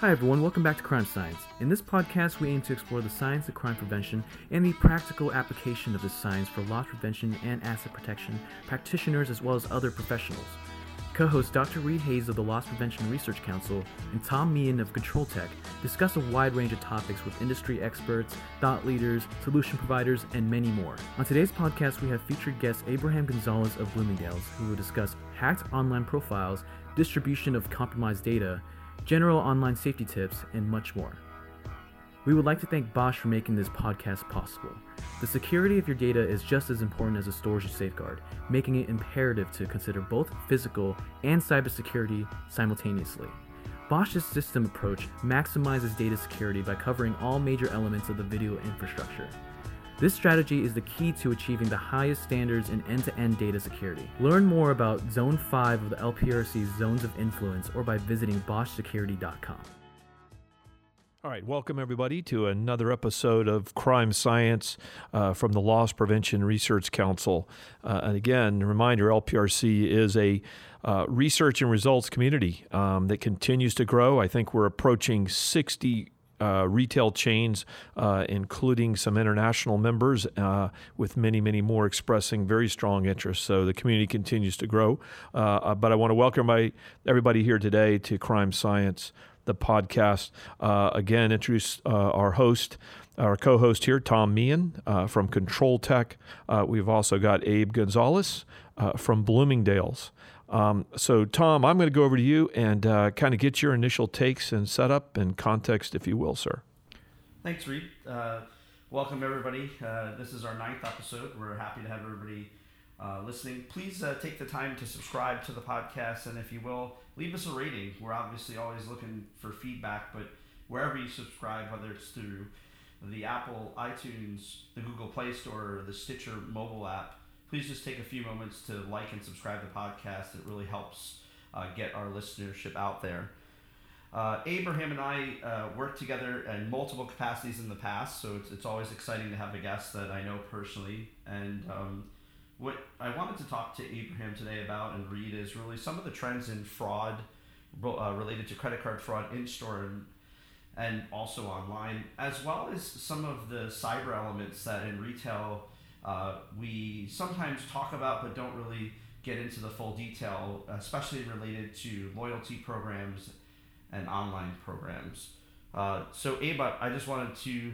Hi, everyone. Welcome back to Crime Science. In this podcast, we aim to explore the science of crime prevention and the practical application of this science for loss prevention and asset protection practitioners as well as other professionals. Co hosts Dr. Reed Hayes of the Loss Prevention Research Council and Tom Meehan of ControlTek discuss a wide range of topics with industry experts, thought leaders, solution providers, and many more. On today's podcast, we have featured guest Abraham Gonzalez of Bloomingdale's, who will discuss hacked online profiles, distribution of compromised data, general online safety tips, and much more. We would like to thank Bosch for making this podcast possible. The security of your data is just as important as the storage safeguard, making it imperative to consider both physical and cybersecurity simultaneously. Bosch's system approach maximizes data security by covering all major elements of the video infrastructure. This strategy is the key to achieving the highest standards in end to end data security. Learn more about Zone 5 of the LPRC's Zones of Influence or by visiting BoschSecurity.com. All right, welcome everybody to another episode of Crime Science uh, from the Loss Prevention Research Council. Uh, and again, reminder LPRC is a uh, research and results community um, that continues to grow. I think we're approaching 60 uh, retail chains, uh, including some international members, uh, with many, many more expressing very strong interest. So the community continues to grow. Uh, uh, but I want to welcome my, everybody here today to Crime Science, the podcast. Uh, again, introduce our host. Our co-host here, Tom Meehan from ControlTek. we've also got Abe Gonzalez from Bloomingdale's. Um, so, Tom, I'm going to go over to you and uh, kind of get your initial takes and setup and context, if you will, sir. Thanks, Reed. Uh, welcome, everybody. Uh, this is our ninth episode. We're happy to have everybody uh, listening. Please uh, take the time to subscribe to the podcast, and if you will, leave us a rating. We're obviously always looking for feedback, but wherever you subscribe, whether it's through the Apple iTunes, the Google Play Store, or the Stitcher mobile app, please just take a few moments to like and subscribe to the podcast. It really helps uh, get our listenership out there. Uh, Abraham and I uh, worked together in multiple capacities in the past, so it's, it's always exciting to have a guest that I know personally. And um, what I wanted to talk to Abraham today about and Reed is really some of the trends in fraud uh, related to credit card fraud in store and, and also online, as well as some of the cyber elements that in retail uh, we sometimes talk about but don't really get into the full detail, especially related to loyalty programs and online programs. Uh, so, Abe, I just wanted to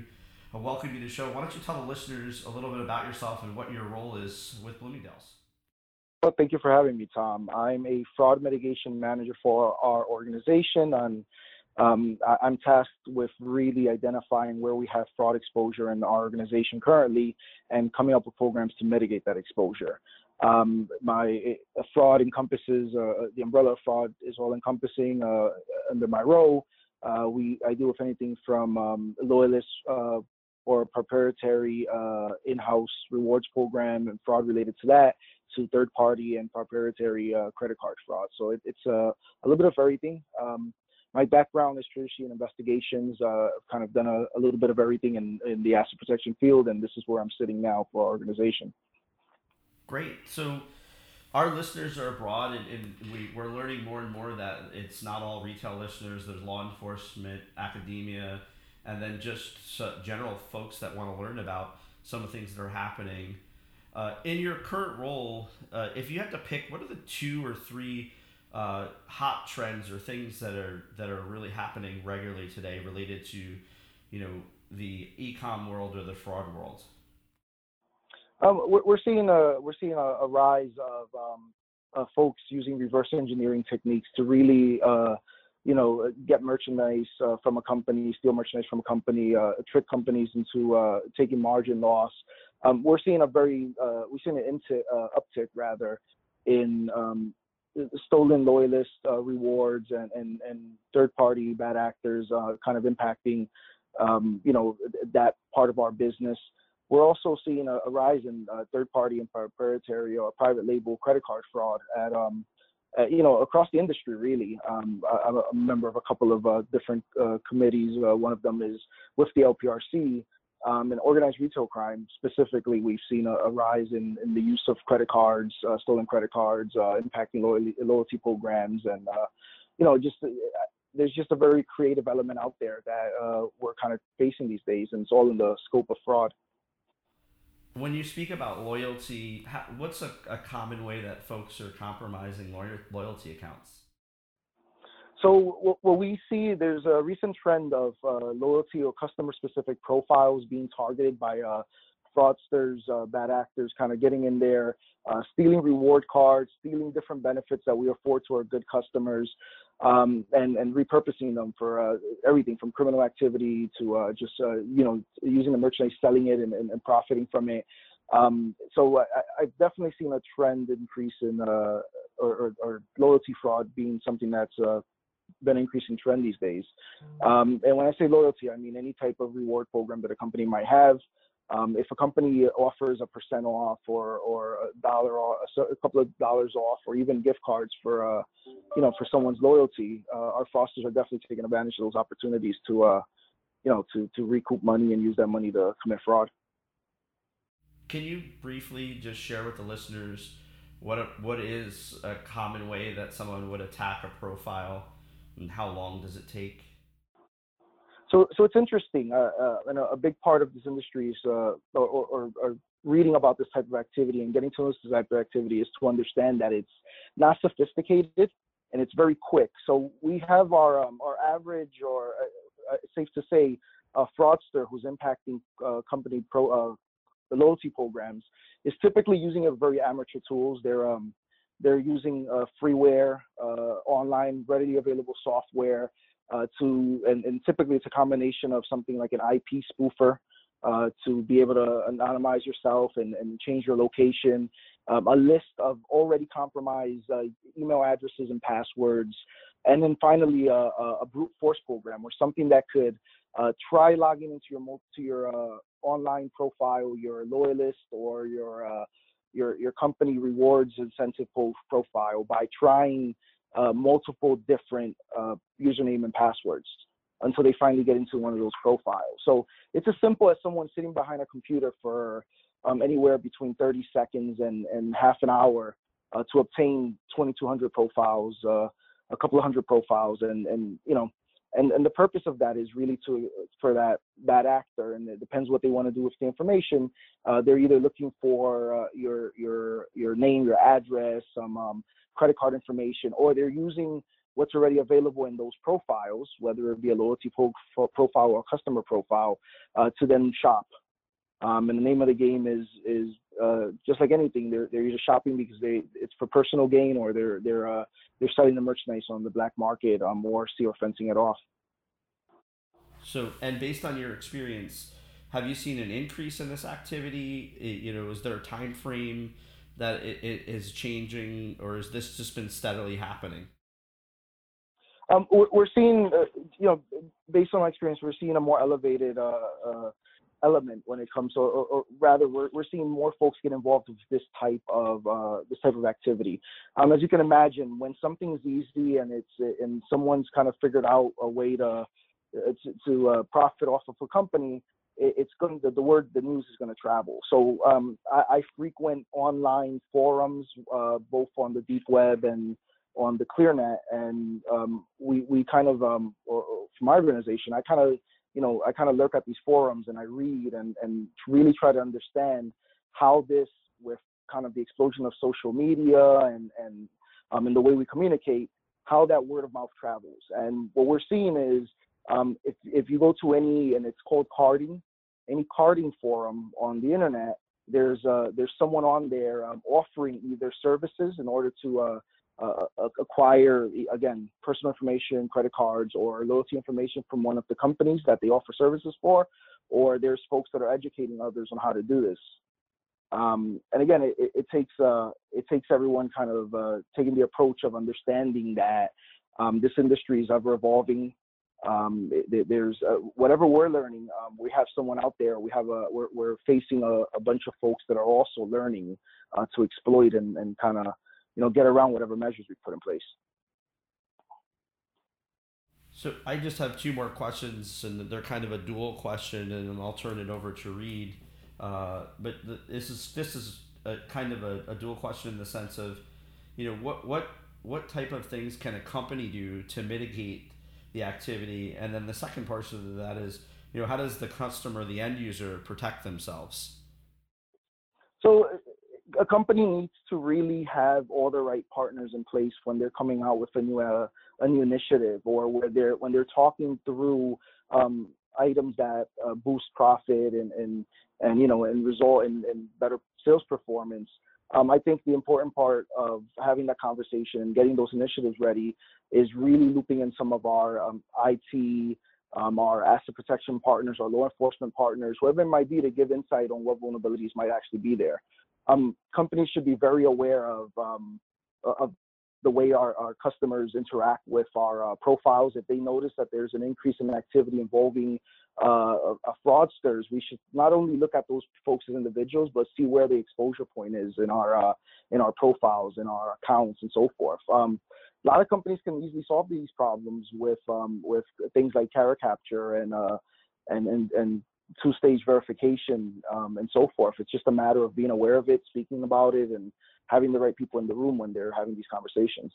uh, welcome you to the show. Why don't you tell the listeners a little bit about yourself and what your role is with Bloomingdale's? Well, thank you for having me, Tom. I'm a fraud mitigation manager for our organization. I'm um, I, am tasked with really identifying where we have fraud exposure in our organization currently and coming up with programs to mitigate that exposure. Um, my fraud encompasses uh, the umbrella of fraud is all encompassing uh, under my role. Uh, we I deal with anything from um, Loyallists uh, or proprietary uh, in-house rewards program and fraud related to that to third-party and proprietary uh, credit card fraud. So it, it's a little bit of everything. Um, my background is traditionally in investigations. Uh, I've kind of done a, a, little bit of everything in, in the asset protection field, and this is where I'm sitting now for our organization. Great. So our listeners are abroad, and, and we, we're learning more and more that it's not all retail listeners. There's law enforcement, academia, and then just general folks that want to learn about some of the things that are happening. Uh, in your current role, uh, if you had to pick, what are the two or three uh, hot trends or things that are that are really happening regularly today related to you know the e-com world or the fraud world? Um, we're, seeing a we're seeing a, a rise of um, uh, folks using reverse engineering techniques to really uh, you know get merchandise uh, from a company steal merchandise from a company uh, trick companies into uh, taking margin loss. Um, we're seeing a very we're seeing an uptick rather in um, stolen Loyallist uh, rewards and, and, and third party bad actors uh, kind of impacting um, you know that part of our business. We're also seeing a, a rise in uh, third party and proprietary or private label credit card fraud at um, you know across the industry really. Um, I, am a member of a couple of uh, different uh, committees. Uh, one of them is with the LPRC um, in organized retail crime specifically, we've seen a, a rise in, in, the use of credit cards, uh, stolen credit cards, uh, impacting loyalty, loyalty, programs, and uh, you know, just uh, there's just a very creative element out there that uh, we're kind of facing these days, and it's all in the scope of fraud. When you speak about loyalty, how, what's a, a common way that folks are compromising loyalty accounts? So what we see, there's a recent trend of uh, loyalty or customer-specific profiles being targeted by uh, fraudsters, uh, bad actors, kind of getting in there, uh, stealing reward cards, stealing different benefits that we afford to our good customers, um, and and repurposing them for uh, everything from criminal activity to uh, just you know using the merchandise, selling it, and, and, and profiting from it. Um, so I, have definitely seen a trend increase in or, or, or, loyalty fraud being something that's been increasing trend these days. Um, and when I say loyalty, I mean any type of reward program that a company might have. Um, if a company offers a percent off or or a dollar off, a couple of dollars off, or even gift cards for uh, you know for someone's loyalty, uh, our fosters are definitely taking advantage of those opportunities to uh, you know to to recoup money and use that money to commit fraud. Can you briefly just share with the listeners what a, what is a common way that someone would attack a profile, and how long does it take? So, so it's interesting. Uh, uh, and a, a, big part of this industry is, uh, or, or, or, reading about this type of activity and getting to know this type of activity is to understand that it's not sophisticated and it's very quick. So we have our um, our average, or uh, uh, safe to say, a fraudster who's impacting uh, company pro the loyalty programs is typically using a very amateur tools. They're um, they're using freeware, online, readily available software uh, to, and, and, typically it's a combination of something like an IP spoofer uh, to be able to anonymize yourself and, and change your location, um, a list of already compromised uh, email addresses and passwords, and then finally a, a, brute force program or something that could uh, try logging into your to your uh, online profile, your Loyallist or your uh, your your company rewards incentive profile by trying uh, multiple different uh, username and passwords until they finally get into one of those profiles. So it's as simple as someone sitting behind a computer for um, anywhere between 30 seconds and, and half an hour uh, to obtain 2,200 profiles, uh, a couple of hundred profiles, and and you know, and and the purpose of that is really to for that that actor, and it depends what they want to do with the information. Uh, they're either looking for uh, your your your name, your address, some um, credit card information, or they're using what's already available in those profiles, whether it be a loyalty pro- profile or customer profile, uh, to then shop. Um, and the name of the game is is uh, just like anything. They're they're either shopping because they it's for personal gain, or they're they're uh, they're selling the merchandise on the black market, um, or or fencing it off. So, and based on your experience, have you seen an increase in this activity? You know, is there a time frame? that it, it is changing, or is this just been steadily happening? Um, we're seeing, uh, you know, based on my experience, we're seeing a more elevated uh, uh, element when it comes to, or, or, rather, we're, we're seeing more folks get involved with this type of uh, this type of activity. Um, as you can imagine, when something is easy and it's and someone's kind of figured out a way to uh, to, to uh, profit off of a company, it's going to the word the news is going to travel so um, I, I, frequent online forums uh, both on the deep web and on the clearnet and um, we we kind of um, or, or from my organization i kind of you know i kind of lurk at these forums and i read and and really try to understand how this with kind of the explosion of social media and and um, and the way we communicate how that word of mouth travels. And what we're seeing is um, if, if you go to any, and it's called carding, any carding forum on the internet, there's uh, there's someone on there um, offering either services in order to uh, uh, acquire again personal information, credit cards, or loyalty information from one of the companies that they offer services for, or there's folks that are educating others on how to do this. Um, and again, it, it takes uh, it takes everyone kind of uh, taking the approach of understanding that um, this industry is ever evolving um, there's uh, whatever we're learning um, we have someone out there we have a we're, we're facing a, a, bunch of folks that are also learning uh, to exploit and, and kind of you know get around whatever measures we put in place. So i just have two more questions and they're kind of a dual question and i'll turn it over to Reed. Uh, but this is this is a kind of a, a dual question in the sense of you know what what what type of things can a company do to mitigate the activity, and then the second part of that is you know how does the customer, the end user, protect themselves? So a company needs to really have all the right partners in place when they're coming out with a new uh, a new initiative or where they're when they're talking through um, items that uh, boost profit and and and you know and result in, in better sales performance. Um, I think the important part of having that conversation and getting those initiatives ready is really looping in some of our um, IT, um, our asset protection partners, our law enforcement partners, whoever it might be, to give insight on what vulnerabilities might actually be there. Um, companies should be very aware of um, of the way our, our customers interact with our uh, profiles. If they notice that there's an increase in activity involving uh, fraudsters, we should not only look at those folks as individuals, but see where the exposure point is in our uh, in our profiles, in our accounts, and so forth. Um, a lot of companies can easily solve these problems with um, with things like character capture and uh, and and and two-stage verification um, and so forth. It's just a matter of being aware of it, speaking about it, and having the right people in the room when they're having these conversations.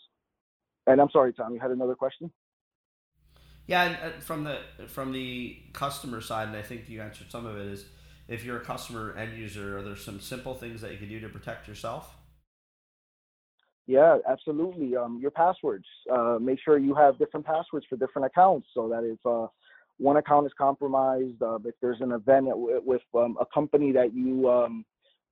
And I'm sorry, Tom, you had another question. Yeah, and uh, from the from the customer side, and I think you answered some of it. Is if you're a customer end user, are there some simple things that you can do to protect yourself? Yeah, absolutely. Um, your passwords. Uh, make sure you have different passwords for different accounts, so that if uh, one account is compromised, uh, if there's an event with um, a company that you um,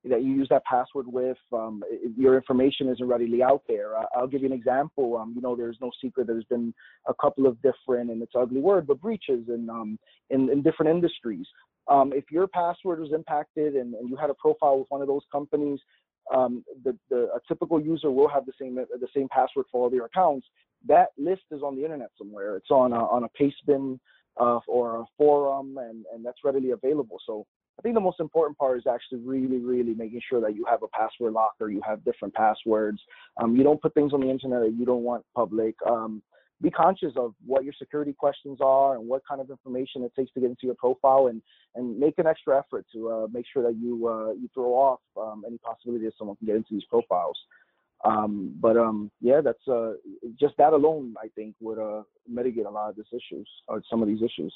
that you use that password with, um, your information isn't readily out there. I'll give you an example. Um, you know, there's no secret. There's been a couple of different, and it's an ugly word, but breaches in um, in, in different industries. If your password was impacted and, and you had a profile with one of those companies, um, the, the a typical user will have the same the same password for all their accounts. That list is on the internet somewhere. It's on a, on a pastebin uh, or a forum, and, and that's readily available. So I think the most important part is actually really, really making sure that you have a password locker, you have different passwords. Um, you don't put things on the internet that you don't want public. Um, be conscious of what your security questions are and what kind of information it takes to get into your profile, and and make an extra effort to uh, make sure that you uh, you throw off um, any possibility that someone can get into these profiles. Um, but um, yeah, that's uh, just that alone, I think, would uh, mitigate a lot of these issues or some of these issues.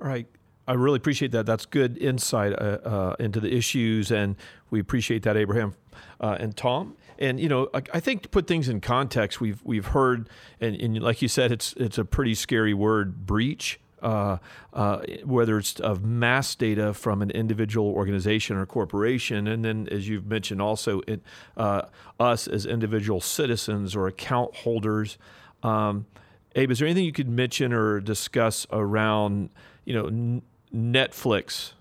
All right. I really appreciate that. That's good insight uh, uh, into the issues, and we appreciate that, Abraham uh, and Tom. And you know, I, I, think to put things in context, we've we've heard, and, and, like you said, it's it's a pretty scary word, breach uh, uh, whether it's of mass data from an individual organization or corporation, and then, as you've mentioned, also uh, us as individual citizens or account holders. Um, Abe, is there anything you could mention or discuss around, you know, n- Netflix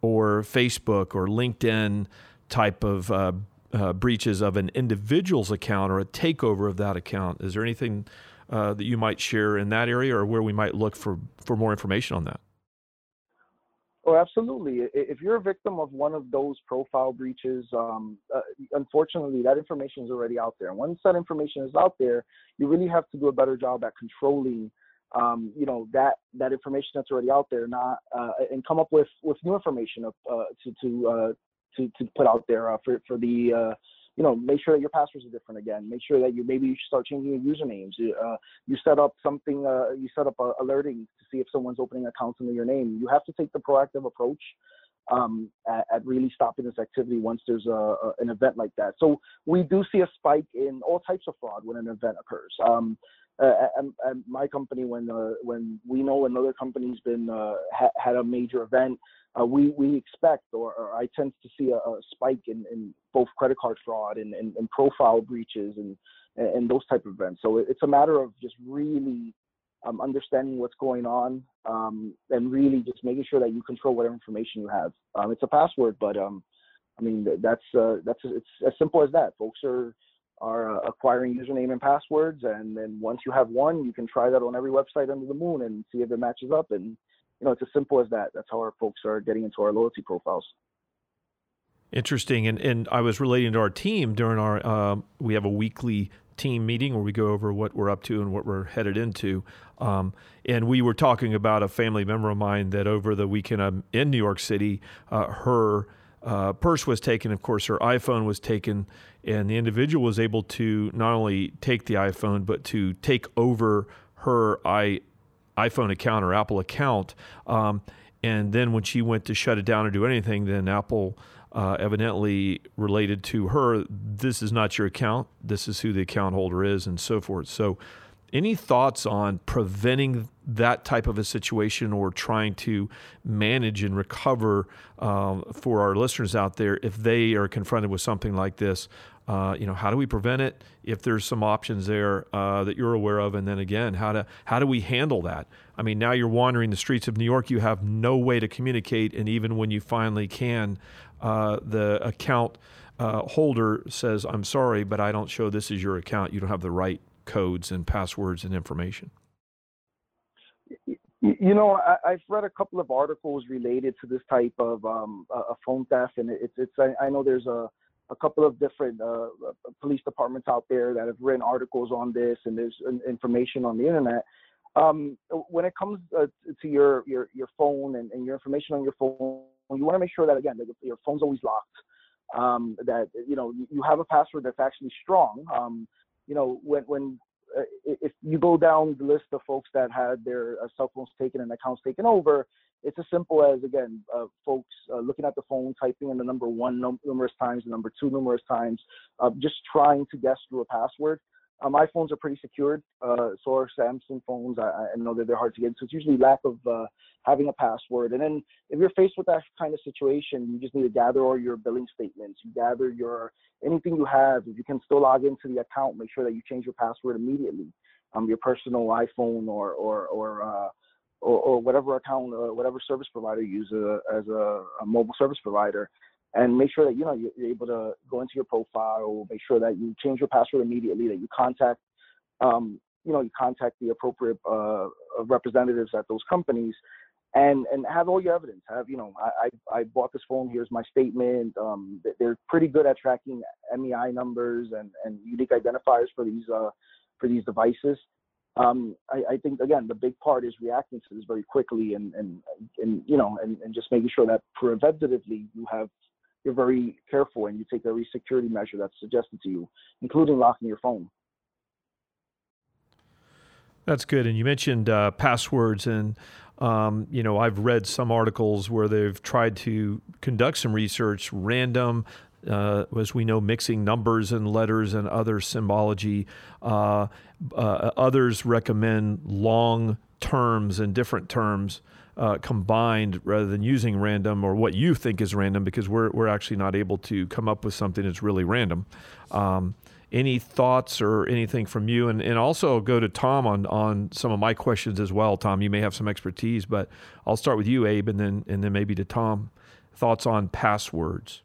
or Facebook or LinkedIn type of uh, uh, breaches of an individual's account or a takeover of that account? Is there anything uh, that you might share in that area or where we might look for, for more information on that? Oh, absolutely. If you're a victim of one of those profile breaches, um, uh, unfortunately, that information is already out there. Once that information is out there, you really have to do a better job at controlling, um, you know, that that information that's already out there, not uh, and come up with with new information of, uh, to to uh, to to put out there uh, for for the you know, make sure that your passwords are different again. Make sure that you maybe you start changing your usernames. You, uh, you set up something. Uh, you set up alerting to see if someone's opening accounts under your name. You have to take the proactive approach um, at, at, really stopping this activity once there's a, a, an event like that. So we do see a spike in all types of fraud when an event occurs. Um, uh, at, at, my company, when uh, when we know another company's been uh, ha- had a major event, uh, we we expect or, or, I tend to see a, a spike in, in, both credit card fraud and, and, and, profile breaches and and those type of events. So it's a matter of just really um, understanding what's going on um, and really just making sure that you control whatever information you have. Um, it's a password, but um, I mean that's uh, that's it's as simple as that. Folks are are uh, acquiring username and passwords, and then once you have one, you can try that on every website under the moon and see if it matches up and you know, it's as simple as that. That's how our folks are getting into our loyalty profiles. Interesting. And and I was relating to our team during our uh, we have a weekly team meeting where we go over what we're up to and what we're headed into. Um, and we were talking about a family member of mine that over the weekend um, in New York City, uh, her uh, purse was taken. Of course, her iPhone was taken, and the individual was able to not only take the iPhone but to take over her i iPhone account or Apple account. Um, and then when she went to shut it down or do anything, then Apple uh, evidently related to her, this is not your account. This is who the account holder is, and so forth. So, any thoughts on preventing that type of a situation or trying to manage and recover um, for our listeners out there if they are confronted with something like this? Uh, you know, how do we prevent it? If there's some options there uh, that you're aware of, and then again, how to how do we handle that? I mean, now you're wandering the streets of New York. You have no way to communicate, and even when you finally can, uh, the account uh, holder says, "I'm sorry, but I don't show this is your account. You don't have the right codes and passwords and information." You know, I, have read a couple of articles related to this type of um, a phone theft, and it's it's I, I know there's a a couple of different uh, uh, police departments out there that have written articles on this, and there's information on the internet. Um, when it comes uh, to your your your phone and, and, your information on your phone, you want to make sure that again that your phone's always locked. Um, that you know you have a password that's actually strong. Um, you know when when uh, if you go down the list of folks that had their uh, cell phones taken and accounts taken over, it's as simple as again, uh, folks uh, looking at the phone, typing in the number one num- numerous times, the number two numerous times, uh, just trying to guess through a password. Uh, my phones are pretty secured. Uh, so are Samsung phones. I, I, know that they're hard to get. So it's usually lack of uh, having a password. And then if you're faced with that kind of situation, you just need to gather all your billing statements. You gather your anything you have. If you can still log into the account, make sure that you change your password immediately. Um, your personal iPhone or or or or, or whatever account, uh, whatever service provider you use uh, as a, a, mobile service provider, and make sure that you know you're able to go into your profile. or Make sure that you change your password immediately. That you contact, um, you know, you contact the appropriate uh, representatives at those companies, and and have all your evidence. Have you know, I I, I bought this phone. Here's my statement. Um, they're pretty good at tracking MEI numbers and and unique identifiers for these uh, for these devices um, I, I, think again the big part is reacting to this very quickly and and and you know and, and just making sure that preventatively you have you're very careful and you take every security measure that's suggested to you, including locking your phone. That's good. And you mentioned uh, passwords, and um, you know I've read some articles where they've tried to conduct some research, random uh, as we know, mixing numbers and letters and other symbology. Uh, uh, others recommend long terms and different terms uh, combined rather than using random or what you think is random because we're, we're actually not able to come up with something that's really random. Um, any thoughts or anything from you? And, and also go to Tom on, on some of my questions as well. Tom, you may have some expertise, but I'll start with you, Abe, and then, and then maybe to Tom. Thoughts on passwords?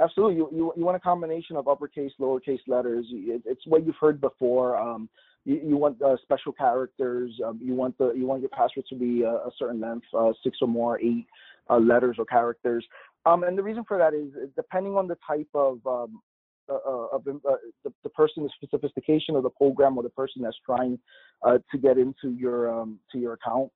Absolutely. You, you, you want a combination of uppercase, lowercase letters. It, it's what you've heard before. Um, you, you, want uh, special characters. Um, you want the you want your password to be a, a certain length, uh, six or more, eight uh, letters or characters. Um, and the reason for that is depending on the type of um, uh, uh, of the, uh, the, the person, the sophistication of the program, or the person that's trying to get into your um, to your account.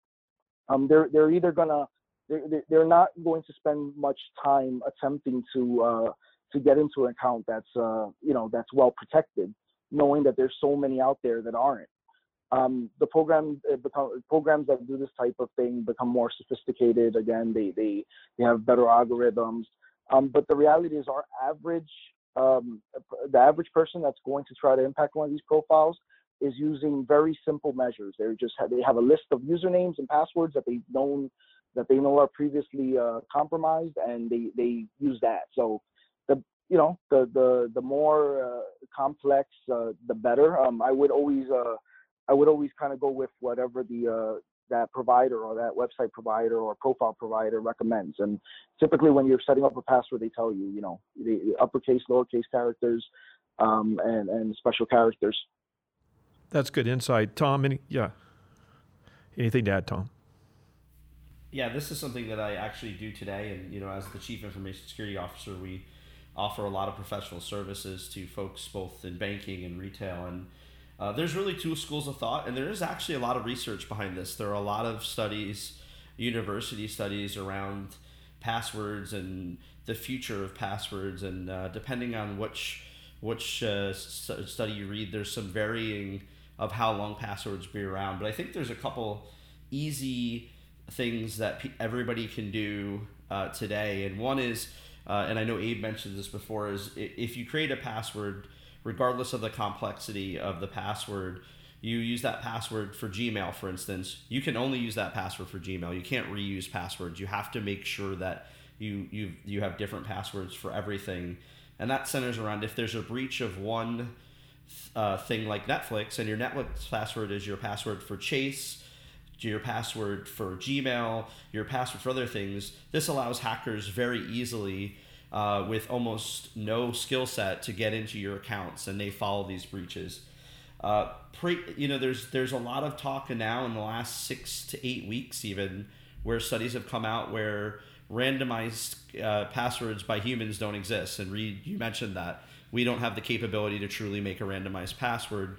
Um, they're they're either gonna they're, they're not going to spend much time attempting to uh, to get into an account that's uh, you know that's well protected, knowing that there's so many out there that aren't. Um, the program become, programs that do this type of thing become more sophisticated. Again, they they they have better algorithms. Um, but the reality is, our average um, the average person that's going to try to impact one of these profiles is using very simple measures. They just have, they have a list of usernames and passwords that they've known that they know are previously uh, compromised, and they they use that. So you know the the the more uh, complex, uh, the better. Um, I would always uh, I would always kind of go with whatever the uh, that provider or that website provider or profile provider recommends. And typically, when you're setting up a password, they tell you, you know, the uppercase, lowercase characters, um, and and special characters. That's good insight, Tom. Any yeah. Anything to add, Tom? yeah, this is something that I actually do today. And, you know, as the Chief Information Security Officer, we offer a lot of professional services to folks both in banking and retail. And uh, there's really two schools of thought, and there is actually a lot of research behind this. There are a lot of studies, university studies around passwords and the future of passwords. And uh, depending on which, which uh, study you read, there's some varying of how long passwords be around. But I think there's a couple easy things that everybody can do uh, today, and one is, uh, and I know Abe mentioned this before, is if you create a password, regardless of the complexity of the password, you use that password for Gmail, for instance, you can only use that password for Gmail. You can't reuse passwords. You have to make sure that you you you have different passwords for everything, and that centers around if there's a breach of one uh, thing like Netflix, and your Netflix password is your password for Chase, your password for Gmail, your password for other things. This allows hackers very easily. Uh, with almost no skill set to get into your accounts, and they follow these breaches. Uh, pre, you know, there's there's a lot of talk now in the last six to eight weeks, even where studies have come out where randomized uh, passwords by humans don't exist. And Reed, you mentioned that we don't have the capability to truly make a randomized password.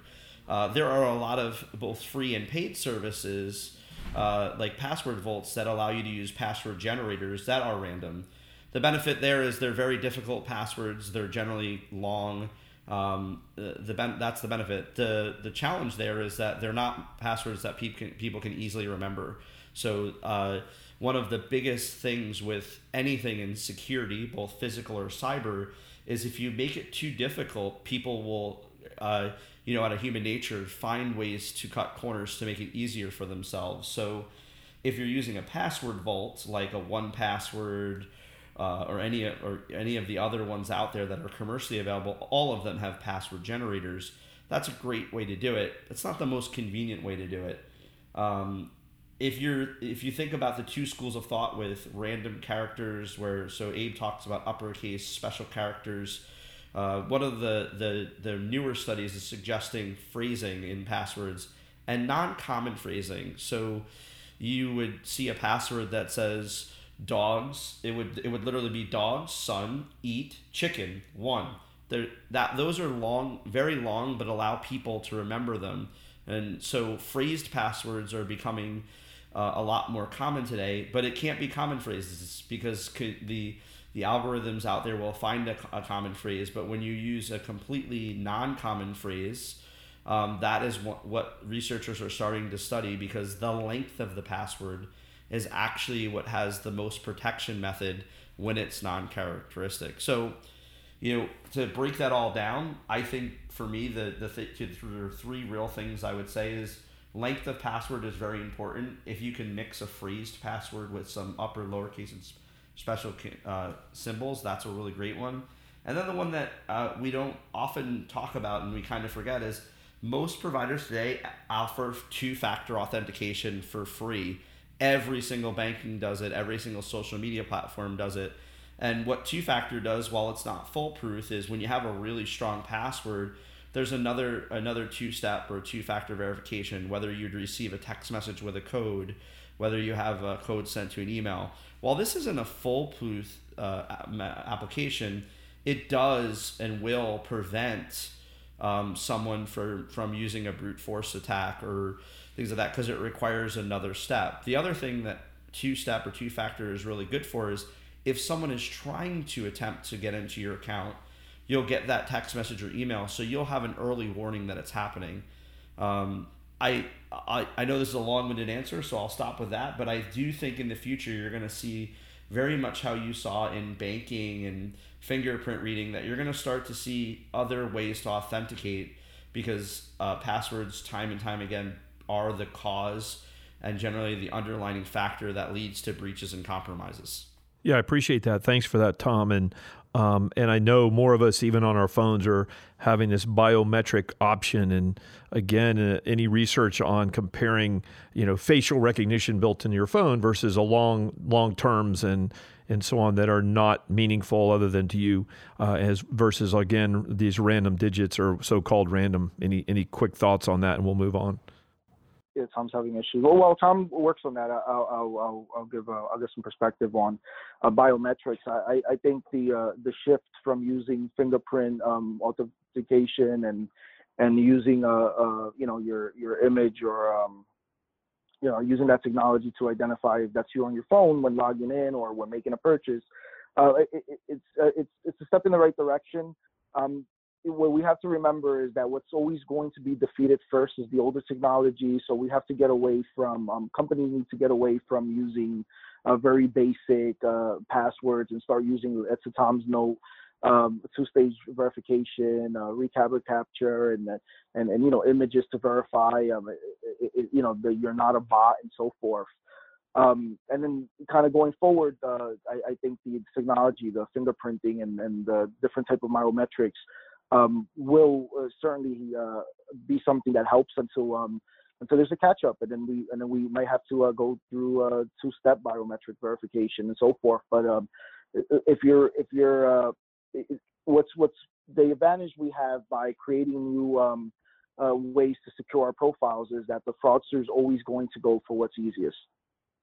Uh, there are a lot of both free and paid services uh, like password vaults that allow you to use password generators that are random. The benefit there is they're very difficult passwords. They're generally long um, the, the ben- that's the benefit. The the challenge there is that they're not passwords that people can, people can easily remember. So uh, one of the biggest things with anything in security, both physical or cyber, is if you make it too difficult, people will, uh, you know, out of human nature, find ways to cut corners to make it easier for themselves. So if you're using a password vault like a 1Password uh, or any or any of the other ones out there that are commercially available, all of them have password generators. That's a great way to do it. It's not the most convenient way to do it. Um, if you're if you think about the two schools of thought with random characters, where so Abe talks about uppercase special characters. Uh, one of the, the the newer studies is suggesting phrasing in passwords and non-common phrasing. So you would see a password that says dogs. It would it would literally be dogs, sun, eat, chicken, one. There that those are long, very long, but allow people to remember them. And so phrased passwords are becoming uh, a lot more common today. But it can't be common phrases because the the algorithms out there will find a, a common phrase. But when you use a completely non-common phrase, um, that is what, what researchers are starting to study because the length of the password is actually what has the most protection method when it's non-characteristic. So, you know, to break that all down, I think for me the the th- are three real things I would say is length of password is very important. If you can mix a phrased password with some upper lowercase and special uh, symbols, that's a really great one. And then the one that uh, we don't often talk about and we kind of forget is most providers today offer two-factor authentication for free Every single banking does it. Every single social media platform does it. And what two factor does, while it's not foolproof, is when you have a really strong password, there's another another two step or two factor verification. Whether you'd receive a text message with a code, whether you have a code sent to an email. While this isn't a foolproof uh, application, it does and will prevent um, someone for from using a brute force attack or things like that because it requires another step. The other thing that two step or two factor is really good for is if someone is trying to attempt to get into your account, you'll get that text message or email, so you'll have an early warning that it's happening. Um, I, I I know this is a long-winded answer, so I'll stop with that. But I do think in the future you're going to see very much how you saw in banking and fingerprint reading that you're going to start to see other ways to authenticate because uh, passwords time and time again are the cause and generally the underlining factor that leads to breaches and compromises. Yeah, I appreciate that. Thanks for that, Tom. And um, and I know more of us, even on our phones, are having this biometric option. And again, uh, any research on comparing, you know, facial recognition built into your phone versus a long long terms and and so on that are not meaningful other than to you, uh, as versus again these random digits or so-called random. Any any quick thoughts on that, and we'll move on. Yeah, Tom's having issues. Well, while Tom works on that, I'll I'll, I'll, I'll give uh, I'll give some perspective on uh, biometrics. I, I think the uh, the shift from using fingerprint um, authentication and and using uh, uh you know your your image or um, you know using that technology to identify if that's you on your phone when logging in or when making a purchase. Uh, it, it, it's uh, it's it's a step in the right direction. Um, what we have to remember is that what's always going to be defeated first is the older technology. So we have to get away from um, companies need to get away from using uh, very basic uh, passwords and start using, as to Tom's note, um, two-stage verification, uh, recaps capture, and and and you know images to verify, um, it, it, you know that you're not a bot and so forth. Um, and then kind of going forward, uh, I, I, think the technology, the fingerprinting and, and the different type of biometrics um, will uh, certainly uh, be something that helps until um, until there's a catch up, and then we and then we might have to uh, go through uh, two step biometric verification and so forth. But um, if you're if you're uh, what's what's the advantage we have by creating new um, ways to secure our profiles is that the fraudster is always going to go for what's easiest.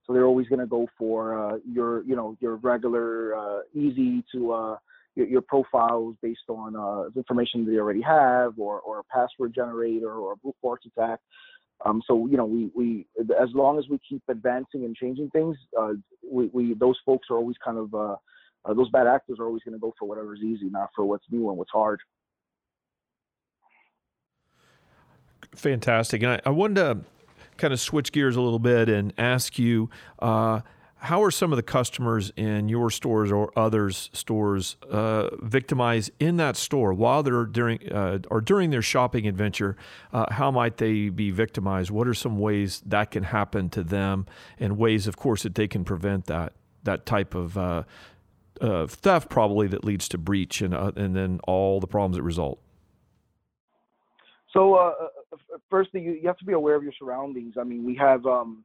So they're always going to go for uh, your, you know, your regular, uh, easy to uh, your, your, profiles based on uh, information they already have, or or a password generator, or a brute force attack. Um, so you know, we we as long as we keep advancing and changing things, uh, we, we those folks are always kind of uh, those bad actors are always going to go for whatever's easy, not for what's new and what's hard. Fantastic, and I, I wanted to kind of switch gears a little bit and ask you uh, how are some of the customers in your stores or others stores uh, victimized in that store while they're during uh, or during their shopping adventure? Uh, how might they be victimized? What are some ways that can happen to them, and ways, of course, that they can prevent that that type of uh, uh, theft, probably that leads to breach and and then all the problems that result. So firstly, you, you have to be aware of your surroundings. I mean, we have, um,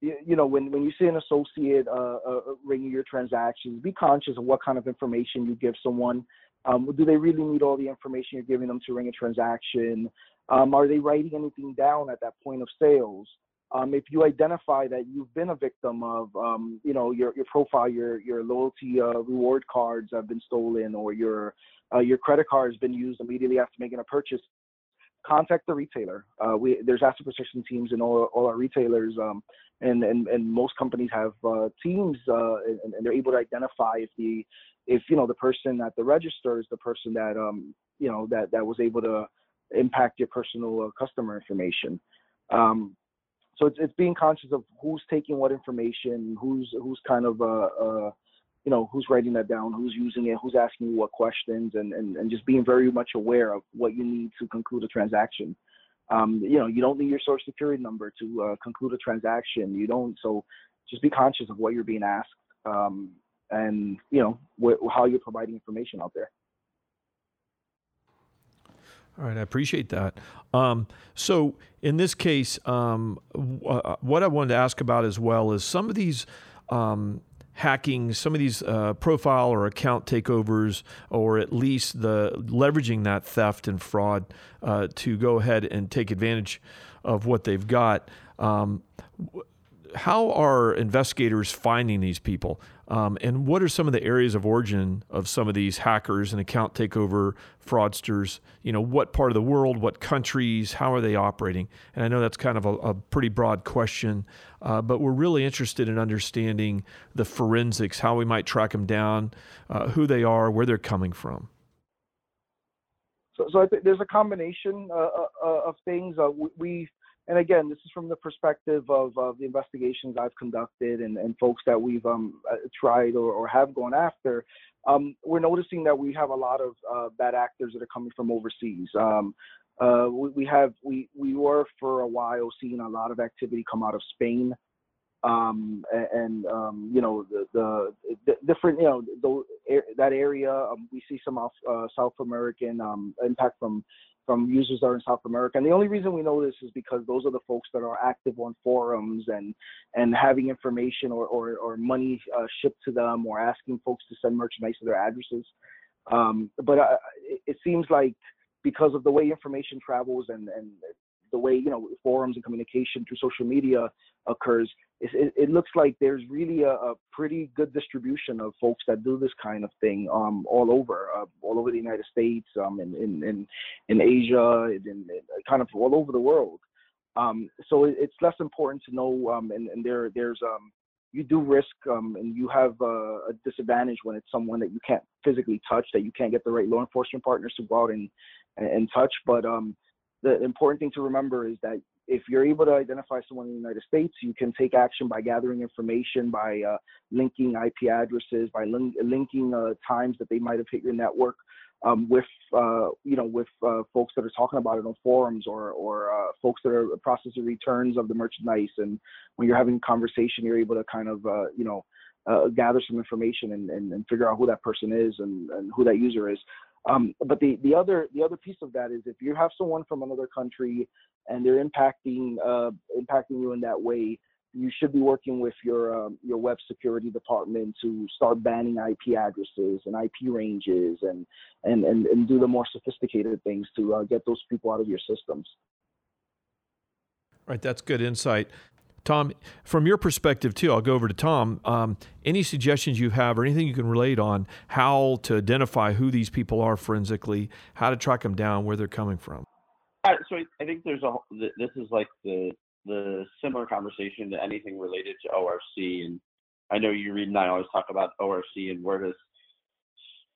you, you know, when, when you see an associate uh, uh, ringing your transactions, be conscious of what kind of information you give someone. Um, do they really need all the information you're giving them to ring a transaction? Um, are they writing anything down at that point of sales? Um, if you identify that you've been a victim of, um, you know, your, your profile, your your loyalty uh, reward cards have been stolen, or your uh, your credit card has been used immediately after making a purchase, contact the retailer. Uh, we there's asset protection teams in all, all our retailers, um, and, and and most companies have uh, teams, uh, and, and, they're able to identify if the if you know the person at the register is the person that um you know that that was able to impact your personal uh, customer information. Um, so it's, it's being conscious of who's taking what information, who's who's kind of uh, uh you know who's writing that down who's using it who's asking you what questions and, and, and just being very much aware of what you need to conclude a transaction. Um, you know you don't need your social security number to uh, conclude a transaction. You don't so just be conscious of what you're being asked um, and you know wh- how you're providing information out there. All right, I appreciate that. Um, so, in this case, um, w- uh, what I wanted to ask about as well is some of these um, hacking some of these uh, profile or account takeovers, or at least the leveraging that theft and fraud uh, to go ahead and take advantage of what they've got. Um, how are investigators finding these people? Um, and what are some of the areas of origin of some of these hackers and account takeover fraudsters? You know, what part of the world, what countries, how are they operating? And I know that's kind of a, a pretty broad question, uh, but we're really interested in understanding the forensics, how we might track them down, uh, who they are, where they're coming from. So, so I think there's a combination uh, uh, uh of things. Uh, we and again, this is from the perspective of, of the investigations I've conducted and, and folks that we've um, uh, tried or, or, have gone after. Um, we're noticing that we have a lot of uh, bad actors that are coming from overseas. Um, uh, we, we, have we we were for a while seeing a lot of activity come out of Spain, um, and, and um, you know the, the, the, different you know the, that area. Um, we see some uh, South American impact from from users that are in South America. And the only reason we know this is because those are the folks that are active on forums and and having information or or, or money uh, shipped to them or asking folks to send merchandise to their addresses. Um, but uh, it, it seems like because of the way information travels and and the way you know forums and communication through social media occurs, it, it looks like there's really a, a, pretty good distribution of folks that do this kind of thing um, all over, uh, all over the United States, um, in, in, in, in Asia, in, in, kind of all over the world. Um, so it, it's less important to know, um, and, and there there's um, you do risk um, and you have a disadvantage when it's someone that you can't physically touch, that you can't get the right law enforcement partners to go out and, and, and touch. But um, the important thing to remember is that if you're able to identify someone in the United States, you can take action by gathering information, by uh, linking IP addresses, by link- linking uh, times that they might have hit your network um, with, uh, you know, with uh, folks that are talking about it on forums or, or uh, folks that are processing returns of the merchandise. And when you're having a conversation, you're able to kind of, uh, you know, gather some information and, and, and, figure out who that person is and, and who that user is. Um, but the, the other the other piece of that is if you have someone from another country and they're impacting uh, impacting you in that way, you should be working with your um, your web security department to start banning IP addresses and IP ranges and and and, and do the more sophisticated things to uh, get those people out of your systems. Right, that's good insight. Tom, from your perspective too, I'll go over to Tom. Um, any suggestions you have, or anything you can relate on how to identify who these people are forensically, how to track them down, where they're coming from? Uh, so I think there's a this is like the the similar conversation to anything related to ORC, and I know you Reed and I always talk about ORC and where does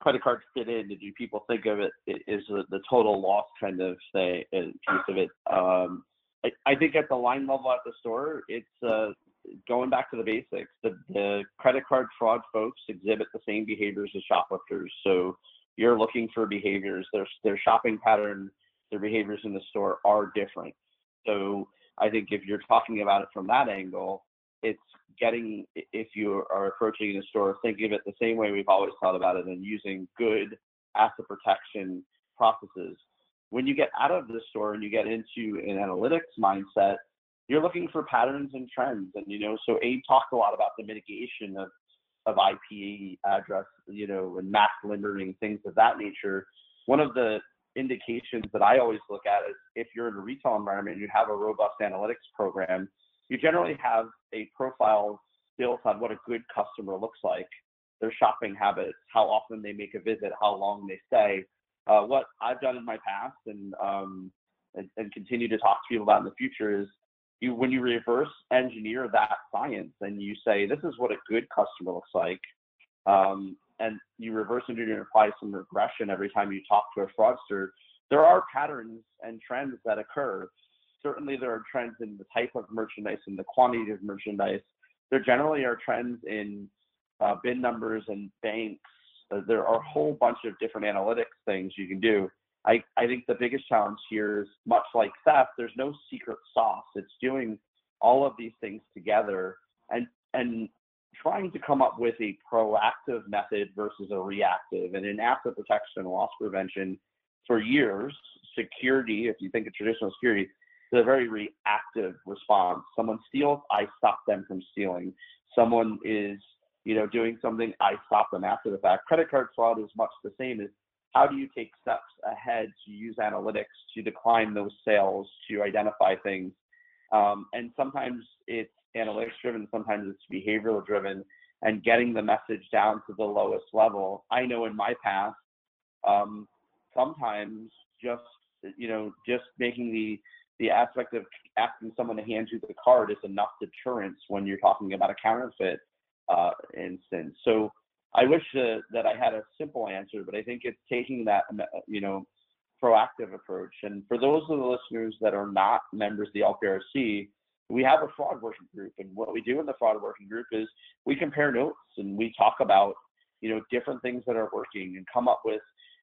credit card fit in? Do people think of it as the total loss kind of say piece of it? Um, I, think at the line level at the store, it's uh, going back to the basics. The, the credit card fraud folks exhibit the same behaviors as shoplifters. So you're looking for behaviors. Their their shopping pattern, their behaviors in the store are different. So I think if you're talking about it from that angle, it's getting if you are approaching the store, thinking of it the same way we've always thought about it, and using good asset protection processes when you get out of the store and you get into an analytics mindset, you're looking for patterns and trends. And you know, so Abe talked a lot about the mitigation of of IP address, you know, and MAC limiting things of that nature. One of the indications that I always look at is if you're in a retail environment and you have a robust analytics program, you generally have a profile built on what a good customer looks like, their shopping habits, how often they make a visit, how long they stay, uh, what I've done in my past and, um, and, and continue to talk to people about in the future is you when you reverse engineer that science and you say this is what a good customer looks like, um, and you reverse engineer and apply some regression every time you talk to a fraudster, there are patterns and trends that occur. Certainly, there are trends in the type of merchandise and the quantity of merchandise. There generally are trends in uh, bin numbers and banks Uh, there are a whole bunch of different analytics things you can do. I, I think the biggest challenge here is much like theft, there's no secret sauce. It's doing all of these things together and and trying to come up with a proactive method versus a reactive. And in asset protection and loss prevention, for years, security, if you think of traditional security, is a very reactive response. Someone steals, I stop them from stealing. Someone is you know, doing something, I stop them after the fact. Credit card fraud is much the same as how do you take steps ahead to use analytics to decline those sales, to identify things. Um, and sometimes it's analytics driven, sometimes it's behavioral driven, and getting the message down to the lowest level. I know in my past, um, sometimes just you know just making the the aspect of asking someone to hand you the card is enough deterrence when you're talking about a counterfeit uh, instance. So I wish uh, that I had a simple answer, but I think it's taking that you know proactive approach. And for those of the listeners that are not members of the LPRC, we have a fraud working group, and what we do in the fraud working group is we compare notes and we talk about you know different things that are working and come up with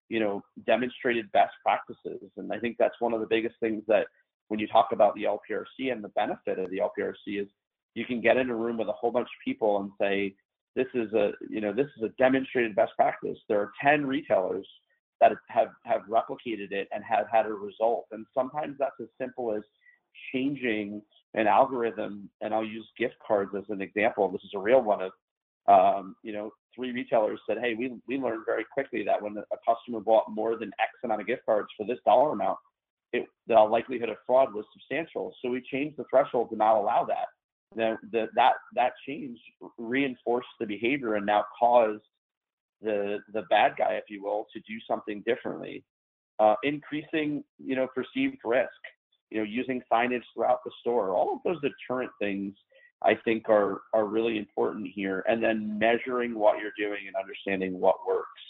you know demonstrated best practices. And I think that's one of the biggest things that when you talk about the LPRC and the benefit of the LPRC is you can get in a room with a whole bunch of people and say, this is a, you know, this is a demonstrated best practice. There are 10 retailers that have, have replicated it and have had a result. And sometimes that's as simple as changing an algorithm. And I'll use gift cards as an example. This is a real one of, um, you know, three retailers said, hey, we, we learned very quickly that when a customer bought more than X amount of gift cards for this dollar amount, it, the likelihood of fraud was substantial. So we changed the threshold to not allow that the, the, that that change reinforced the behavior and now caused the the bad guy, if you will, to do something differently, uh, increasing you know perceived risk, you know using signage throughout the store, all of those deterrent things I think are are really important here, and then measuring what you're doing and understanding what works.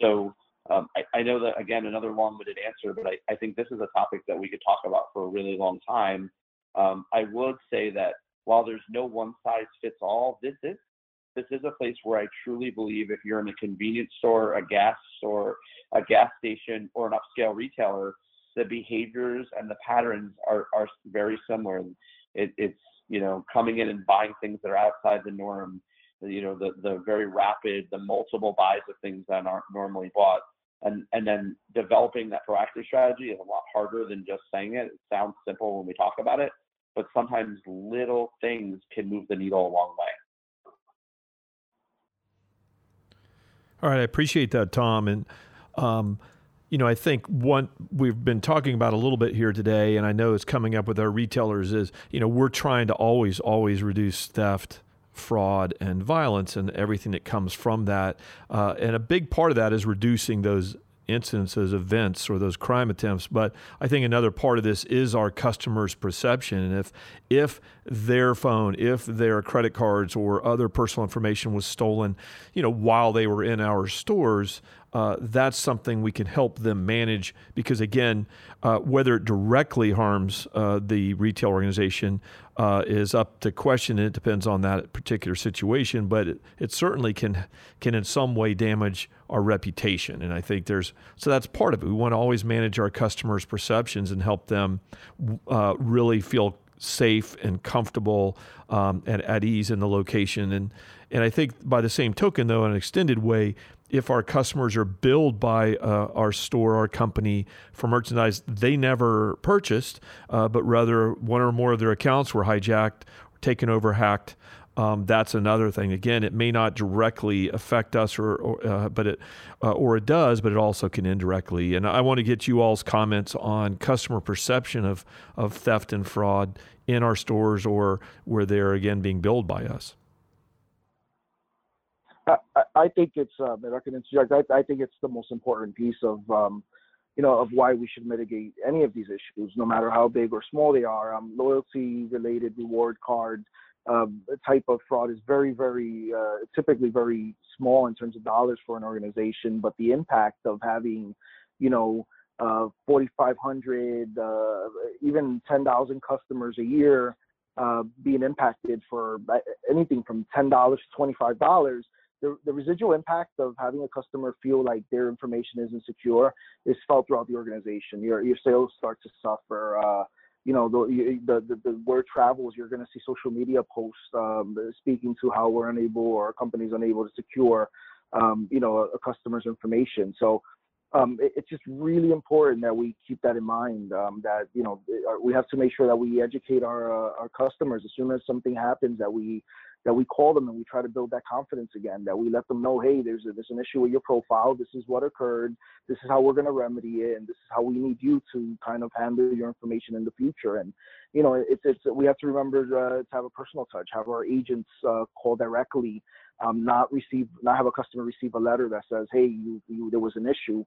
So Um, I, I, know that again another long-winded answer, but I, I, think this is a topic that we could talk about for a really long time. Um, I would say that while there's no one size fits all, this is this is a place where I truly believe if you're in a convenience store, a gas store, a gas station, or an upscale retailer, the behaviors and the patterns are, are very similar. It, it's you know coming in and buying things that are outside the norm. You know the the very rapid, the multiple buys of things that aren't normally bought, and and then developing that proactive strategy is a lot harder than just saying it. It sounds simple when we talk about it, but sometimes little things can move the needle a long way. All right, I appreciate that, Tom. And, um, you know, I think what we've been talking about a little bit here today, and I know it's coming up with our retailers is, you know, we're trying to always, always reduce theft, fraud, and violence and everything that comes from that. Uh, and a big part of that is reducing those incidences, events, or those crime attempts. But I think another part of this is our customers' perception. And if if their phone, if their credit cards or other personal information was stolen, you know, while they were in our stores, uh, that's something we can help them manage because again, uh, whether it directly harms uh, the retail organization uh, is up to question. It depends on that particular situation, but it, it, certainly can can in some way damage our reputation. And I think there's so that's part of it. We want to always manage our customers' perceptions and help them uh, really feel safe and comfortable um, and at ease in the location. And and I think by the same token, though, in an extended way, if our customers are billed by uh, our store, our company for merchandise they never purchased, uh, but rather one or more of their accounts were hijacked, taken over, hacked. Um, that's another thing. Again, it may not directly affect us, or, or uh, but it uh, or it does, but it also can indirectly. And I want to get you all's comments on customer perception of of theft and fraud in our stores, or where they're again being billed by us. I, I think it's if I I, I think it's the most important piece of um, you know of why we should mitigate any of these issues, no matter how big or small they are. Um, loyalty related reward card um, type of fraud is very very uh, typically very small in terms of dollars for an organization, but the impact of having you know uh, 4,500, uh, even 10,000 customers a year uh, being impacted for uh, anything from $10 to $25 the, the residual impact of having a customer feel like their information isn't secure is felt throughout the organization. Your your sales start to suffer. Uh, you know the, the, the the word travels. You're going to see social media posts um, speaking to how we're unable or our company's unable to secure, um, you know, a, a, customer's information. So um, it, it's just really important that we keep that in mind. Um, that you know we have to make sure that we educate our uh, our customers as soon as something happens that we that we call them and we try to build that confidence again, that we let them know, hey, there's, a, there's an issue with your profile. This is what occurred. This is how we're going to remedy it. And this is how we need you to kind of handle your information in the future. And, you know, it's, it's we have to remember uh, to have a personal touch, have our agents uh, call directly, um, not receive, not have a customer receive a letter that says, hey, you, you, there was an issue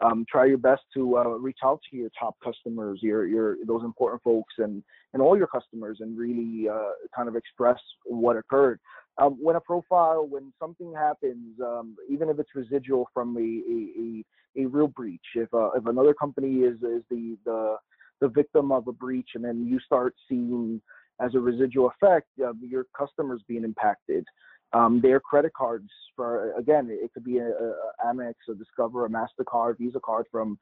um, try your best to uh, reach out to your top customers, your your those important folks, and and all your customers, and really uh, kind of express what occurred. Um, when a profile, when something happens, um, even if it's residual from a a, a, a real breach, if uh, if another company is is the the the victim of a breach, and then you start seeing as a residual effect uh, your customers being impacted um, their credit cards for again it could be a, a Amex, a Discover, a Mastercard, Visa card from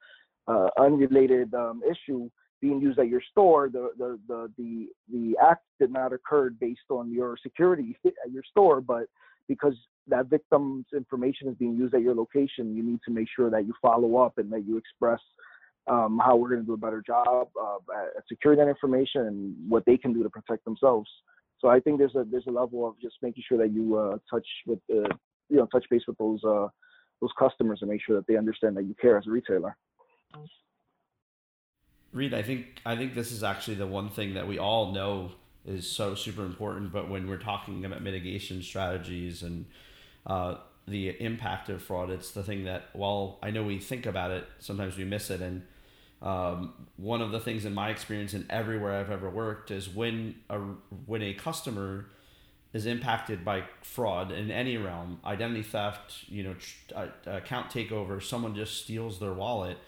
uh, unrelated um, issue being used at your store. The, the the the the act did not occur based on your security at your store, but because that victim's information is being used at your location, you need to make sure that you follow up and that you express um, how we're going to do a better job uh, at securing that information and what they can do to protect themselves. So I think there's a there's a level of just making sure that you uh, touch with you know touch base with those uh, those customers and make sure that they understand that you care as a retailer. Reed, I think I think this is actually the one thing that we all know is so super important. But when we're talking about mitigation strategies and uh, the impact of fraud, it's the thing that while I know we think about it, sometimes we miss it. And um, one of the things in my experience and everywhere I've ever worked is when a when a customer is impacted by fraud in any realm, identity theft, you know, tr- uh, account takeover, someone just steals their wallet.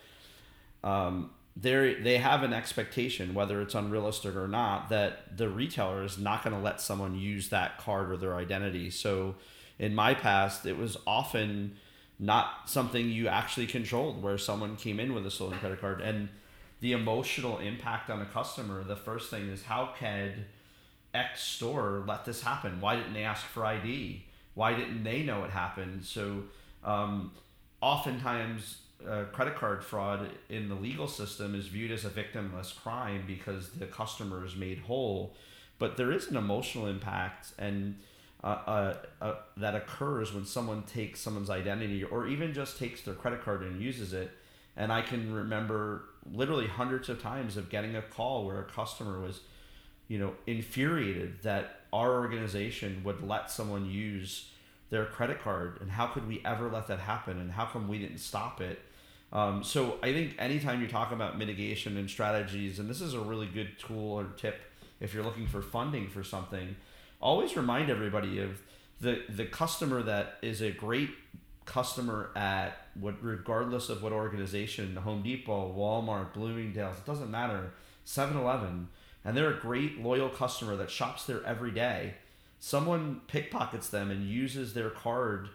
Um, they they have an expectation, whether it's unrealistic or not, that the retailer is not going to let someone use that card or their identity. So, in my past, it was often not something you actually controlled, where someone came in with a stolen credit card and the emotional impact on a customer. The first thing is how can X store let this happen? Why didn't they ask for ID? Why didn't they know it happened? So, um, oftentimes uh, credit card fraud in the legal system is viewed as a victimless crime because the customer is made whole, but there is an emotional impact and uh, uh, uh, that occurs when someone takes someone's identity or even just takes their credit card and uses it. And I can remember literally hundreds of times of getting a call where a customer was, you know, infuriated that our organization would let someone use their credit card. And how could we ever let that happen? And how come we didn't stop it? Um, so I think anytime you talk about mitigation and strategies, and this is a really good tool or tip if you're looking for funding for something, always remind everybody of the the customer that is a great customer at what regardless of what organization, Home Depot, Walmart, Bloomingdale's, it doesn't matter, 7-Eleven, and they're a great loyal customer that shops there every day. Someone pickpockets them and uses their card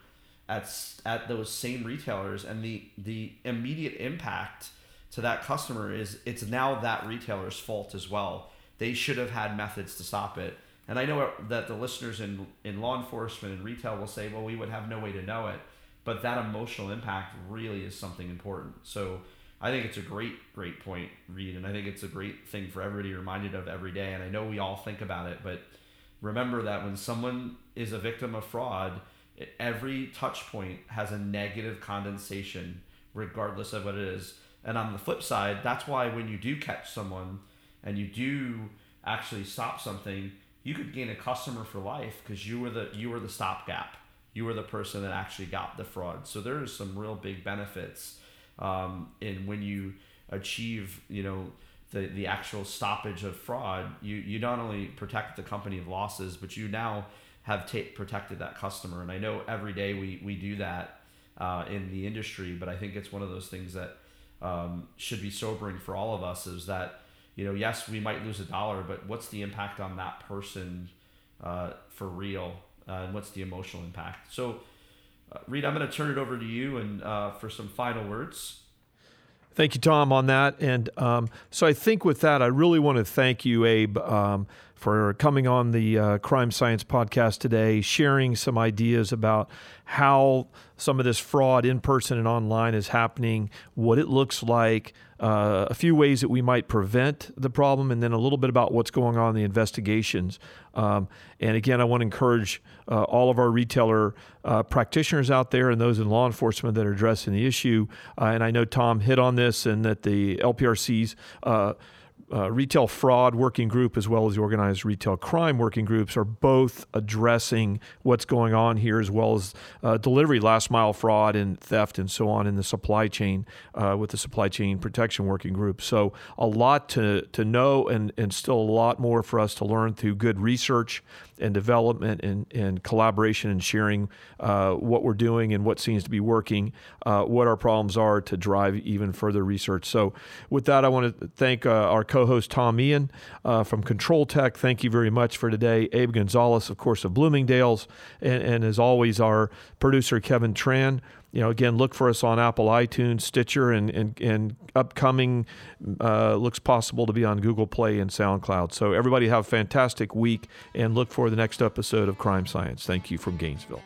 at at those same retailers, and the the immediate impact to that customer is it's now that retailer's fault as well. They should have had methods to stop it. And I know that the listeners in in law enforcement and retail will say, well, we would have no way to know it, but that emotional impact really is something important. So. I think it's a great, great point, Reed, and I think it's a great thing for everybody reminded of every day. And I know we all think about it, but remember that when someone is a victim of fraud, every touch point has a negative condensation regardless of what it is and on the flip side that's why when you do catch someone and you do actually stop something you could gain a customer for life because you were the you were the stopgap you were the person that actually got the fraud so there's some real big benefits um, in when you achieve you know the, the actual stoppage of fraud you you not only protect the company of losses but you now have t- protected that customer. And I know every day we, we do that uh, in the industry, but I think it's one of those things that um, should be sobering for all of us is that, you know, yes, we might lose a dollar, but what's the impact on that person uh, for real? Uh, and what's the emotional impact? So, uh, Reed, I'm going to turn it over to you and uh, for some final words. Thank you, Tom, on that. And um, so I think with that, I really want to thank you, Abe, um, for coming on the uh, Crime Science podcast today, sharing some ideas about how some of this fraud in person and online is happening, what it looks like, uh, a few ways that we might prevent the problem, and then a little bit about what's going on in the investigations. Um, and again, I want to encourage uh, all of our retailer uh, practitioners out there and those in law enforcement that are addressing the issue. Uh, and I know Tom hit on this, and that the LPRC's uh, retail fraud working group as well as the organized retail crime working groups are both addressing what's going on here as well as uh, delivery last mile fraud and theft and so on in the supply chain uh, with the supply chain protection working group. So a lot to, to know and, and still a lot more for us to learn through good research and development and, and collaboration and sharing uh, what we're doing and what seems to be working, uh, what our problems are to drive even further research. So, with that, I want to thank uh, our co host Tom Meehan uh, from ControlTek. Thank you very much for today. Abe Gonzalez, of course, of Bloomingdale's, and, and as always, our producer Kevin Tran you know, again, look for us on Apple, iTunes, Stitcher, and and, and upcoming uh, looks possible to be on Google Play and SoundCloud. So everybody have a fantastic week and look for the next episode of Crime Science. Thank you from Gainesville.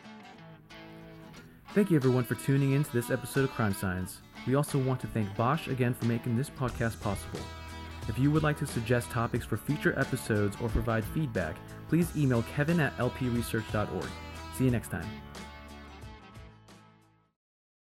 Thank you everyone for tuning in to this episode of Crime Science. We also want to thank Bosch again for making this podcast possible. If you would like to suggest topics for future episodes or provide feedback, please email kevin at lpresearch.org. See you next time.